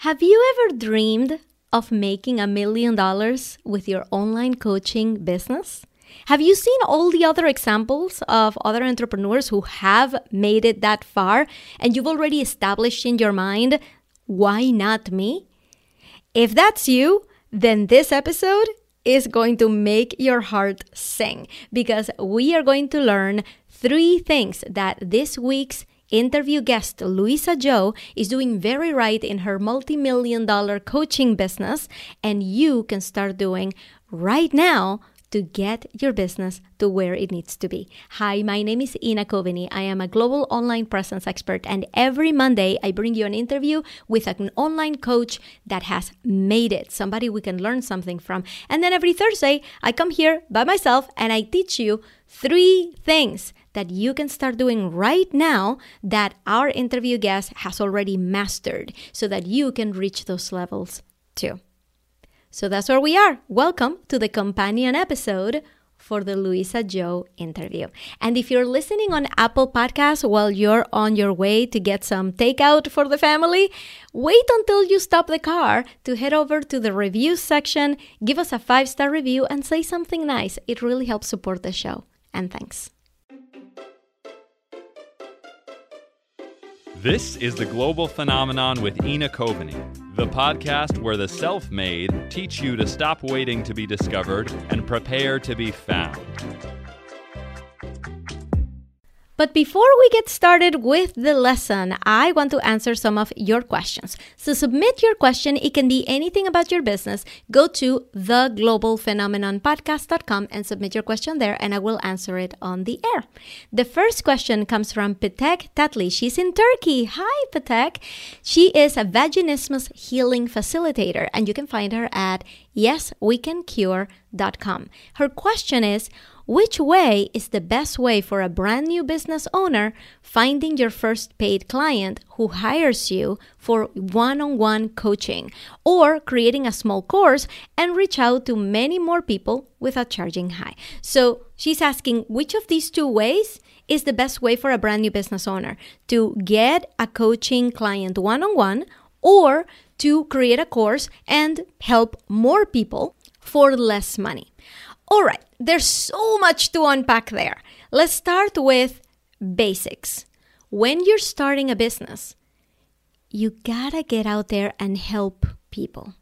Have you ever dreamed of making a million dollars with your online coaching business? Have you seen all the other examples of other entrepreneurs who have made it that far and you've already established in your mind, why not me? If that's you, then this episode is going to make your heart sing because we are going to learn three things that this week's interview guest Luisa Zhou is doing very right in her multi million dollar coaching business, and you can start doing right now to get your business to where it needs to be. Hi, my name is Ina Coveney. I am a global online presence expert, and every Monday I bring you an interview with an online coach that has made it, somebody we can learn something from. And then every Thursday I come here by myself and I teach you three things that you can start doing right now that our interview guest has already mastered so that you can reach those levels too. So that's where we are. Welcome to the companion episode for the Luisa Zhou interview. And if you're listening on Apple Podcasts while you're on your way to get some takeout for the family, wait until you stop the car to head over to the review section, give us a five star review, and say something nice. It really helps support the show. And thanks. This is The Global Phenomenon with Ina Coveney, the podcast where the self made teach you to stop waiting to be discovered and prepare to be found. But before we get started with the lesson, I want to answer some of your questions. So submit your question. It can be anything about your business. Go to theglobalphenomenonpodcast.com and submit your question there, and I will answer it on the air. The first question comes from Petek Tatli. She's in Turkey. Hi, Petek. She is a vaginismus healing facilitator, and you can find her at yeswecancure.com. Her question is, which way is the best way for a brand new business owner finding your first paid client who hires you for one on one coaching or creating a small course and reach out to many more people without charging high? So she's asking which of these two ways is the best way for a brand new business owner to get a coaching client one on one or to create a course and help more people for less money. All right, there's so much to unpack there. Let's start with basics. When you're starting a business, you gotta get out there and help people.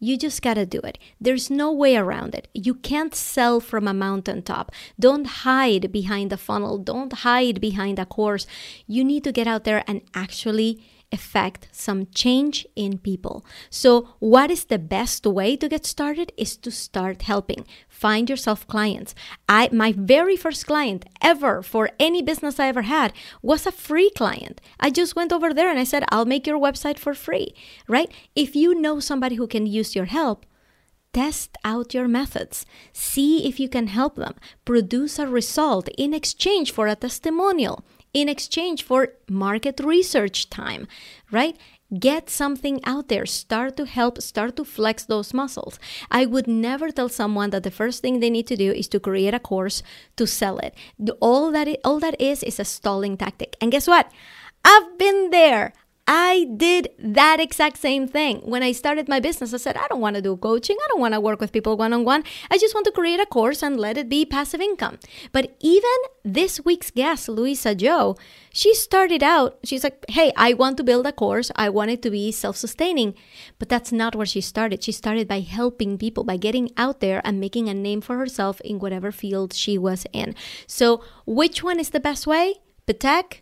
You just gotta do it. There's no way around it. You can't sell from a mountaintop. Don't hide behind a funnel. Don't hide behind a course. You need to get out there and actually effect some change in people. So, what is the best way to get started is to start helping. Find yourself clients. I my very first client ever for any business I ever had was a free client. I just went over there and I said, "I'll make your website for free." Right? If you know somebody who can use your help, test out your methods. See if you can help them. Produce a result in exchange for a testimonial in exchange for market research time, right? Get something out there. Start to help, start to flex those muscles. I would never tell someone that the first thing they need to do is to create a course to sell it. All that it, all that is is a stalling tactic. And guess what? I've been there. I did that exact same thing. When I started my business, I said, I don't want to do coaching. I don't want to work with people one on one. I just want to create a course and let it be passive income. But even this week's guest, Luisa Zhou, she started out, she's like, hey, I want to build a course. I want it to be self sustaining. But that's not where she started. She started by helping people, by getting out there and making a name for herself in whatever field she was in. So, which one is the best way? Petek,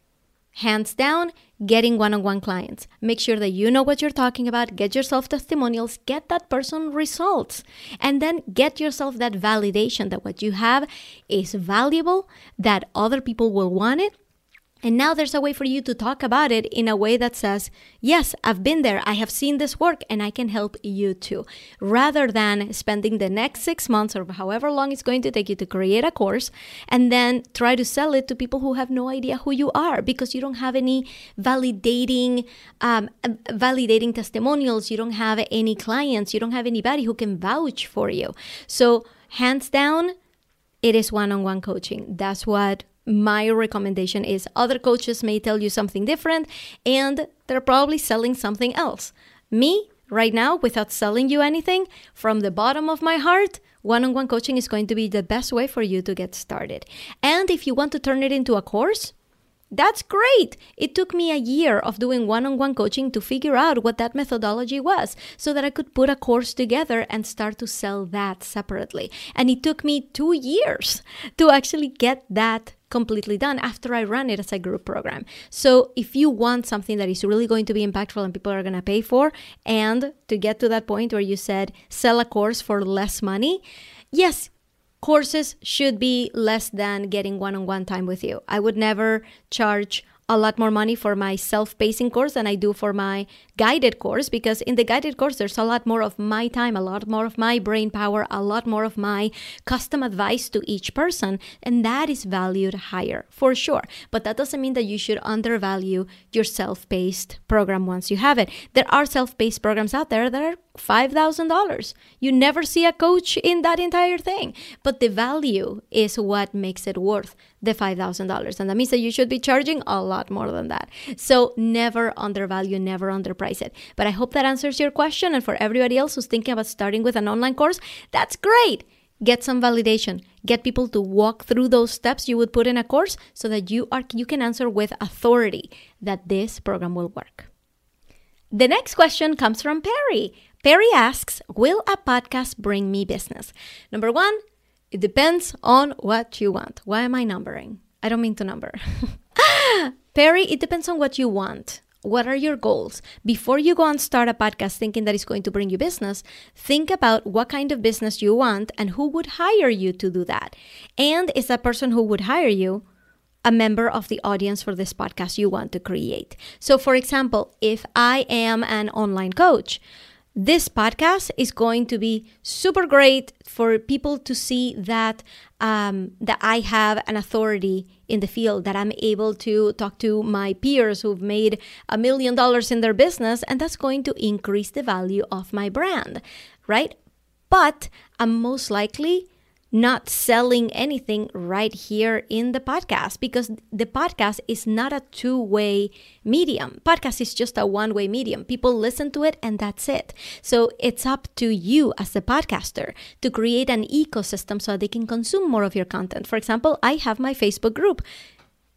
hands down, getting one on one clients. Make sure that you know what you're talking about, get yourself testimonials, get that person results, and then get yourself that validation that what you have is valuable, that other people will want it, and now there's a way for you to talk about it in a way that says, Yes, I've been there, I have seen this work, and I can help you too. Rather than spending the next six months or however long it's going to take you to create a course and then try to sell it to people who have no idea who you are because you don't have any validating, um, validating testimonials, you don't have any clients, you don't have anybody who can vouch for you. So, hands down, it is one on one coaching. That's what my recommendation is other coaches may tell you something different and they're probably selling something else. Me, right now, without selling you anything, from the bottom of my heart, one on one coaching is going to be the best way for you to get started. And if you want to turn it into a course, that's great. It took me a year of doing one on one coaching to figure out what that methodology was so that I could put a course together and start to sell that separately. And it took me two years to actually get that completely done after I run it as a group program. So if you want something that is really going to be impactful and people are going to pay for, and to get to that point where you said sell a course for less money, yes, courses should be less than getting one on one time with you. I would never charge a lot more money for my self pacing course than I do for my guided course because in the guided course, there's a lot more of my time, a lot more of my brain power, a lot more of my custom advice to each person. And that is valued higher for sure. But that doesn't mean that you should undervalue your self paced program once you have it. There are self paced programs out there that are $5,000. You never see a coach in that entire thing. But the value is what makes it worth the $5,000. And that means that you should be charging a lot more than that. So never undervalue, never underprice it. But I hope that answers your question. And for everybody else who's thinking about starting with an online course, that's great. Get some validation. Get people to walk through those steps you would put in a course so that you are you can answer with authority that this program will work. The next question comes from Perry. Perry asks, Will a podcast bring me business? Number one, it depends on what you want. Why am I numbering? I don't mean to number. Perry, it depends on what you want. What are your goals? Before you go and start a podcast thinking that it's going to bring you business, think about what kind of business you want and who would hire you to do that. And is that person who would hire you a member of the audience for this podcast you want to create? So, for example, if I am an online coach, this podcast is going to be super great for people to see that um, that I have an authority in the field, that I'm able to talk to my peers who've made a million dollars in their business, and that's going to increase the value of my brand, right? But I'm most likely not selling anything right here in the podcast because the podcast is not a two way medium. Podcast is just a one way medium. People listen to it and that's it. So it's up to you as the podcaster to create an ecosystem so they can consume more of your content. For example, I have my Facebook group,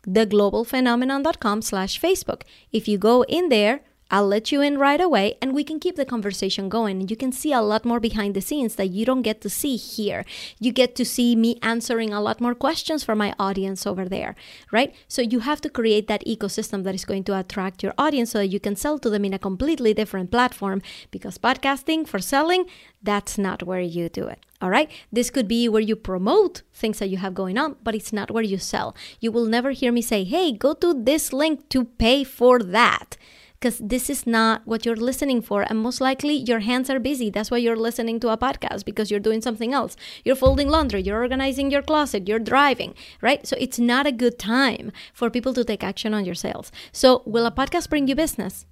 theglobalphenomenon.com slash Facebook. If you go in there, I'll let you in right away and we can keep the conversation going. And you can see a lot more behind the scenes that you don't get to see here. You get to see me answering a lot more questions for my audience over there, right? So you have to create that ecosystem that is going to attract your audience so that you can sell to them in a completely different platform because podcasting for selling, that's not where you do it. All right. This could be where you promote things that you have going on, but it's not where you sell. You will never hear me say, hey, go to this link to pay for that because this is not what you're listening for. And most likely your hands are busy. That's why you're listening to a podcast because you're doing something else. You're folding laundry, you're organizing your closet, you're driving, right? So it's not a good time for people to take action on your sales. So, will a podcast bring you business?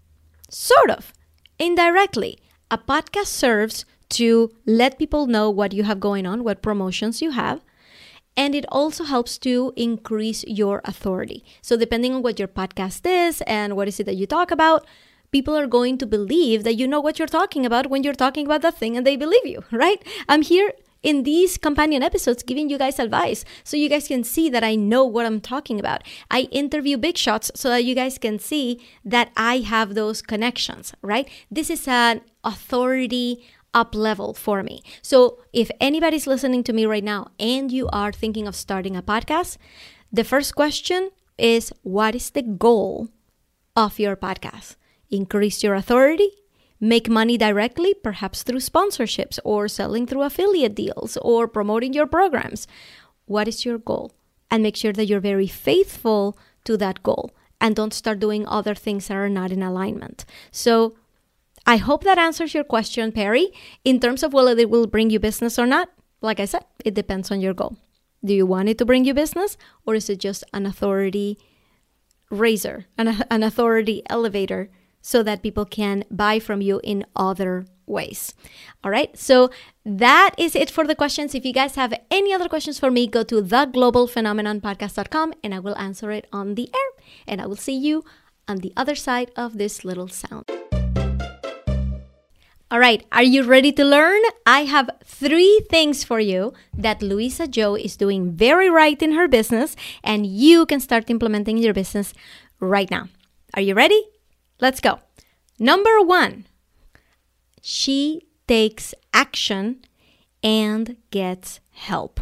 Sort of, indirectly. A podcast serves to let people know what you have going on, what promotions you have and it also helps to increase your authority. So, depending on what your podcast is and what is it that you talk about, people are going to believe that you know what you're talking about when you're talking about that thing and they believe you, right? I'm here in these companion episodes giving you guys advice so you guys can see that I know what I'm talking about. I interview big shots so that you guys can see that I have those connections, right? This is an authority up level for me. So if anybody's listening to me right now and you are thinking of starting a podcast, the first question is what is the goal of your podcast? Increase your authority, make money directly, perhaps through sponsorships or selling through affiliate deals or promoting your programs. What is your goal? And make sure that you're very faithful to that goal and don't start doing other things that are not in alignment. So I hope that answers your question, Perry. In terms of whether it will bring you business or not, like I said, it depends on your goal. Do you want it to bring you business or is it just an authority raiser, an, an authority elevator so that people can buy from you in other ways? All right, so that is it for the questions. If you guys have any other questions for me, go to theglobalphenomenonpodcast.com and I will answer it on the air. And I will see you on the other side of this little sound. All right, are you ready to learn? I have three things for you that Luisa Zhou is doing very right in her business, and you can start implementing in your business right now. Are you ready? Let's go. Number one, she takes action and gets help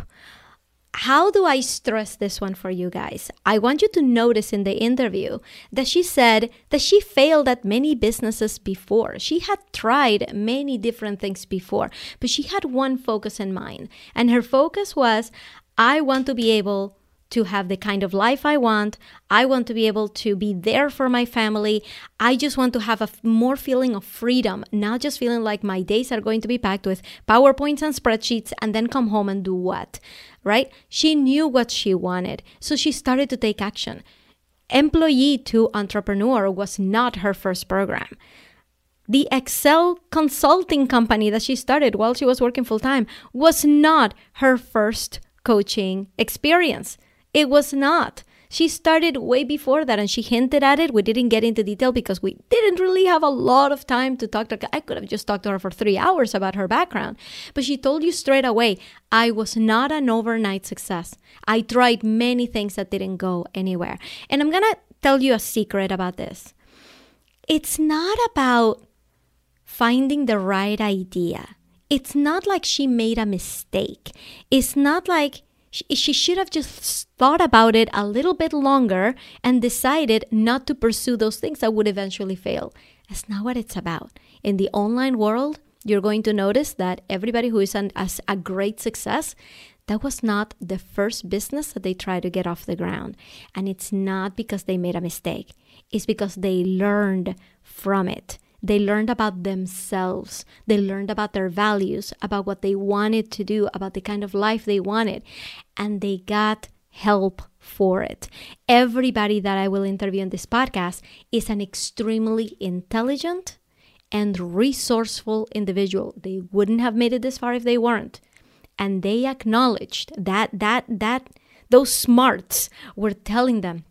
how do I stress this one for you guys? I want you to notice in the interview that she said that she failed at many businesses before. She had tried many different things before, but she had one focus in mind. And her focus was I want to be able to have the kind of life I want. I want to be able to be there for my family. I just want to have a f- more feeling of freedom, not just feeling like my days are going to be packed with PowerPoints and spreadsheets and then come home and do what, right? She knew what she wanted. So she started to take action. Employee to entrepreneur was not her first program. The Excel consulting company that she started while she was working full time was not her first coaching experience. It was not. She started way before that and she hinted at it. We didn't get into detail because we didn't really have a lot of time to talk to her. I could have just talked to her for three hours about her background. But she told you straight away, I was not an overnight success. I tried many things that didn't go anywhere. And I'm going to tell you a secret about this. It's not about finding the right idea. It's not like she made a mistake. It's not like she, should have just thought about it a little bit longer and decided not to pursue those things that would eventually fail. That's not what it's about. In the online world, you're going to notice that everybody who is an, as a great success, that was not the first business that they tried to get off the ground. And it's not because they made a mistake, it's because they learned from it. They learned about themselves. They learned about their values, about what they wanted to do, about the kind of life they wanted. And they got help for it. Everybody that I will interview in this podcast is an extremely intelligent and resourceful individual. They wouldn't have made it this far if they weren't. And they acknowledged that that that those smarts were telling them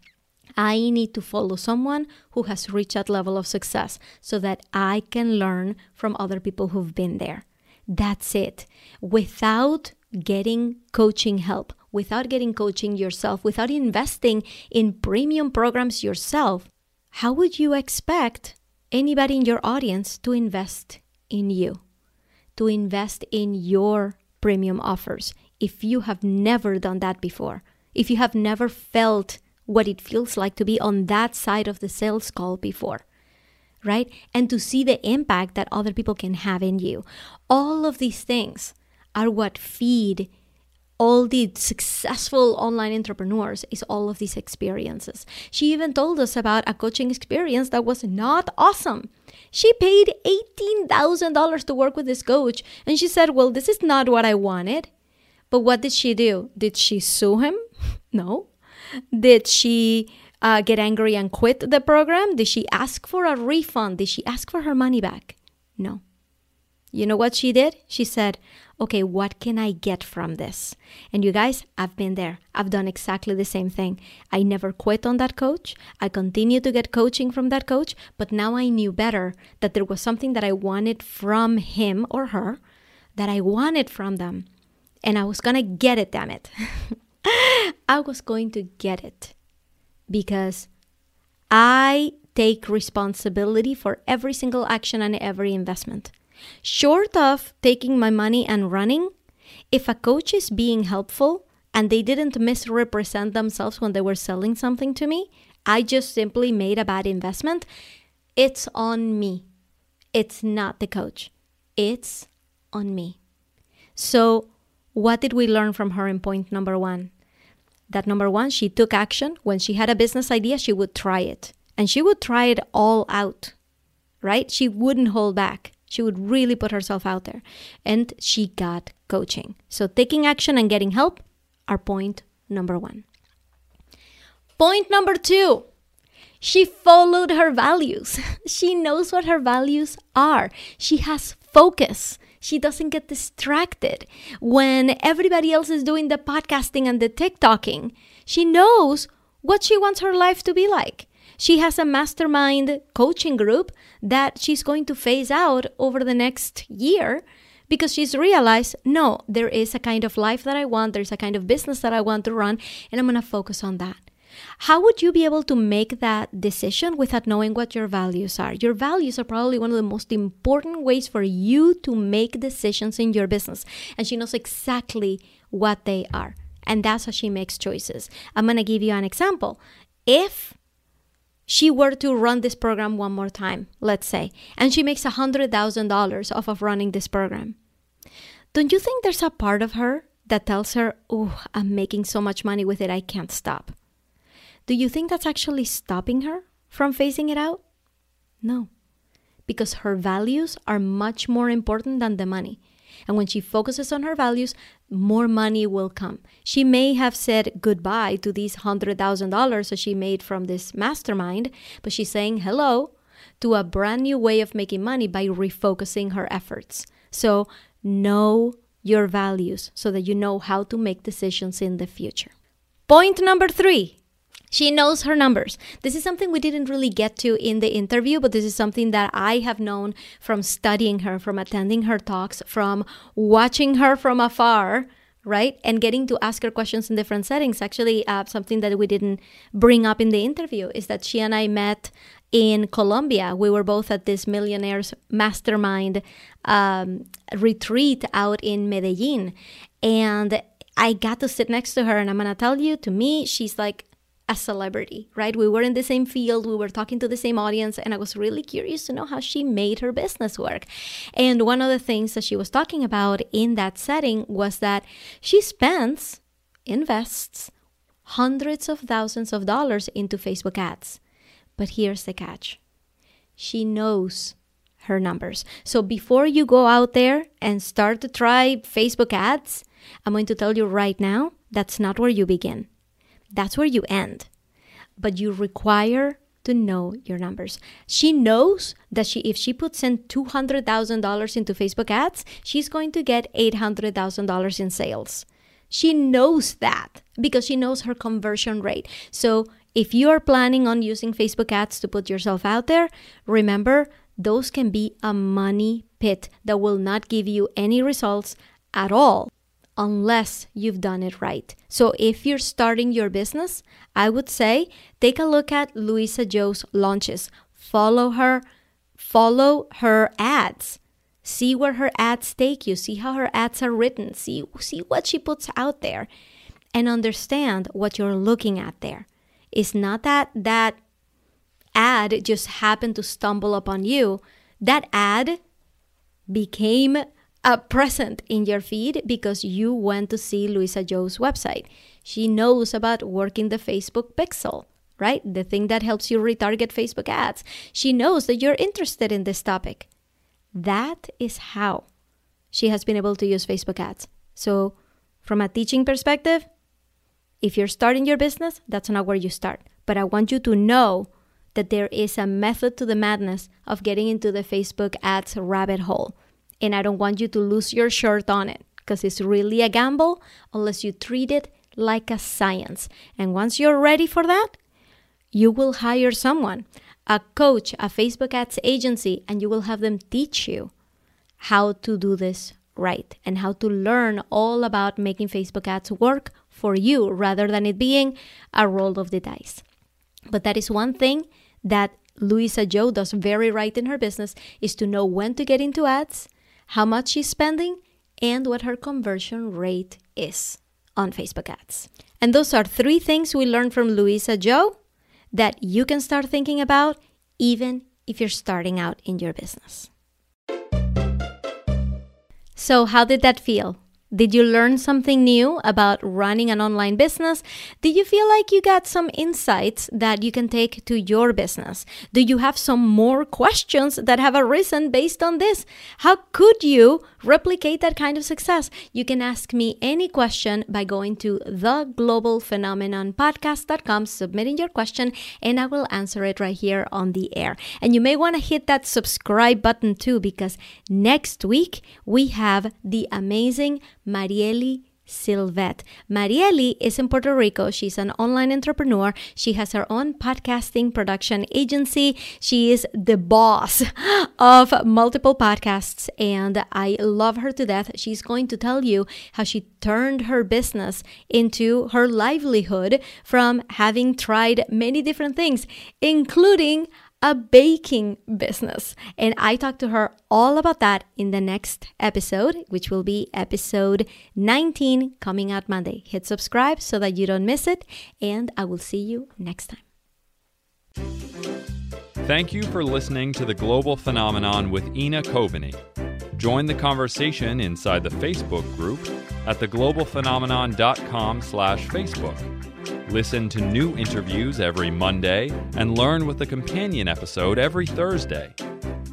I need to follow someone who has reached that level of success so that I can learn from other people who've been there. That's it. Without getting coaching help, without getting coaching yourself, without investing in premium programs yourself, how would you expect anybody in your audience to invest in you, to invest in your premium offers if you have never done that before? If you have never felt what it feels like to be on that side of the sales call before, right? And to see the impact that other people can have in you. All of these things are what feed all the successful online entrepreneurs is all of these experiences. She even told us about a coaching experience that was not awesome. She paid $18,000 to work with this coach and she said, "Well, this is not what I wanted." But what did she do? Did she sue him? No. Did she uh, get angry and quit the program? Did she ask for a refund? Did she ask for her money back? No. You know what she did? She said, okay, what can I get from this? And you guys, I've been there. I've done exactly the same thing. I never quit on that coach. I continue to get coaching from that coach, but now I knew better that there was something that I wanted from him or her, that I wanted from them. And I was going to get it, damn it. I was going to get it because I take responsibility for every single action and every investment. Short of taking my money and running, if a coach is being helpful and they didn't misrepresent themselves when they were selling something to me, I just simply made a bad investment, it's on me. It's not the coach. It's on me. So what did we learn from her in point number one? That number one, she took action. When she had a business idea, she would try it. And she would try it all out, right? She wouldn't hold back. She would really put herself out there. And she got coaching. So taking action and getting help are point number one. Point number two, she followed her values. she knows what her values are. She has focus she doesn't get distracted when everybody else is doing the podcasting and the TikToking. She knows what she wants her life to be like. she has a mastermind coaching group that she's going to phase out over the next year because she's realized no, there is a kind of life that I want, there's a kind of business that I want to run, and I'm going to focus on that. How would you be able to make that decision without knowing what your values are? Your values are probably one of the most important ways for you to make decisions in your business. And she knows exactly what they are. And that's how she makes choices. I'm going to give you an example. If she were to run this program one more time, let's say, and she makes $100,000 off of running this program, don't you think there's a part of her that tells her, Oh, I'm making so much money with it, I can't stop? Do you think that's actually stopping her from phasing it out? No, because her values are much more important than the money. And when she focuses on her values, more money will come. She may have said goodbye to these $100,000 that she made from this mastermind, but she's saying hello to a brand new way of making money by refocusing her efforts. So, know your values so that you know how to make decisions in the future. Point number three she knows her numbers. This is something we didn't really get to in the interview, but this is something that I have known from studying her, from attending her talks, from watching her from afar, right? And getting to ask her questions in different settings. Actually, uh, something that we didn't bring up in the interview is that she and I met in Colombia. We were both at this millionaires mastermind um, retreat out in Medellin. And I got to sit next to her, and I'm to tell you, to me, she's like a celebrity, right? We were in the same field, we were talking to the same audience, and I was really curious to know how she made her business work. And one of the things that she was talking about in that setting was that she spends, invests hundreds of thousands of dollars into Facebook ads. But here's the catch she knows her numbers. So before you go out there and start to try Facebook ads, I'm going to tell you right now that's not where you begin. That's where you end. But you require to know your numbers. She knows that she if she puts in $200,000 into Facebook ads, she's going to get $800,000 in sales. She knows that because she knows her conversion rate. So, if you are planning on using Facebook ads to put yourself out there, remember those can be a money pit that will not give you any results at all unless you've done it right. So if you're starting your business, I would say take a look at Luisa Zhou's launches. Follow her, follow her ads. See where her ads take you. See how her ads are written. See see what she puts out there and understand what you're looking at there. It's not that that ad just happened to stumble upon you. That ad became a present in your feed because you went to see Luisa Zhou's website. She knows about working the Facebook pixel, right? The thing that helps you retarget Facebook ads. She knows that you're interested in this topic. That is how she has been able to use Facebook ads. So, from a teaching perspective, if you're starting your business, that's not where you start. But I want you to know that there is a method to the madness of getting into the Facebook ads rabbit hole and I don't want you to lose your shirt on it because it's really a gamble unless you treat it like a science. And once you're ready for that, you will hire someone, a coach, a Facebook ads agency, and you will have them teach you how to do this right and how to learn all about making Facebook ads work for you rather than it being a roll of the dice. But that is one thing that Luisa Zhou does very right in her business is to know when to get into ads how much she's spending, and what her conversion rate is on Facebook ads. And those are three things we learned from Luisa Zhou that you can start thinking about even if you're starting out in your business. So, how did that feel? Did you learn something new about running an online business? Did you feel like you got some insights that you can take to your business? Do you have some more questions that have arisen based on this? How could you replicate that kind of success? You can ask me any question by going to theglobalphenomenonpodcast.com, submitting your question, and I will answer it right here on the air. And you may want to hit that subscribe button too, because next week we have the amazing Marieli Silvet. Marieli is in Puerto Rico. She's an online entrepreneur. She has her own podcasting production agency. She is the boss of multiple podcasts, and I love her to death. She's going to tell you how she turned her business into her livelihood from having tried many different things, including a baking business. And I talked to her all about that in the next episode, which will be episode 19 coming out Monday. Hit subscribe so that you don't miss it, and I will see you next time. Thank you for listening to The Global Phenomenon with Ina Coveney. Join the conversation inside the Facebook group at theglobalphenomenon.com slash Facebook. Listen to new interviews every Monday and learn with a companion episode every Thursday.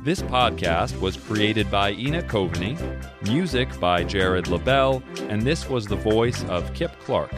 This podcast was created by Ina Coveney, music by Jared LaBelle, and this was the voice of Kip Clark.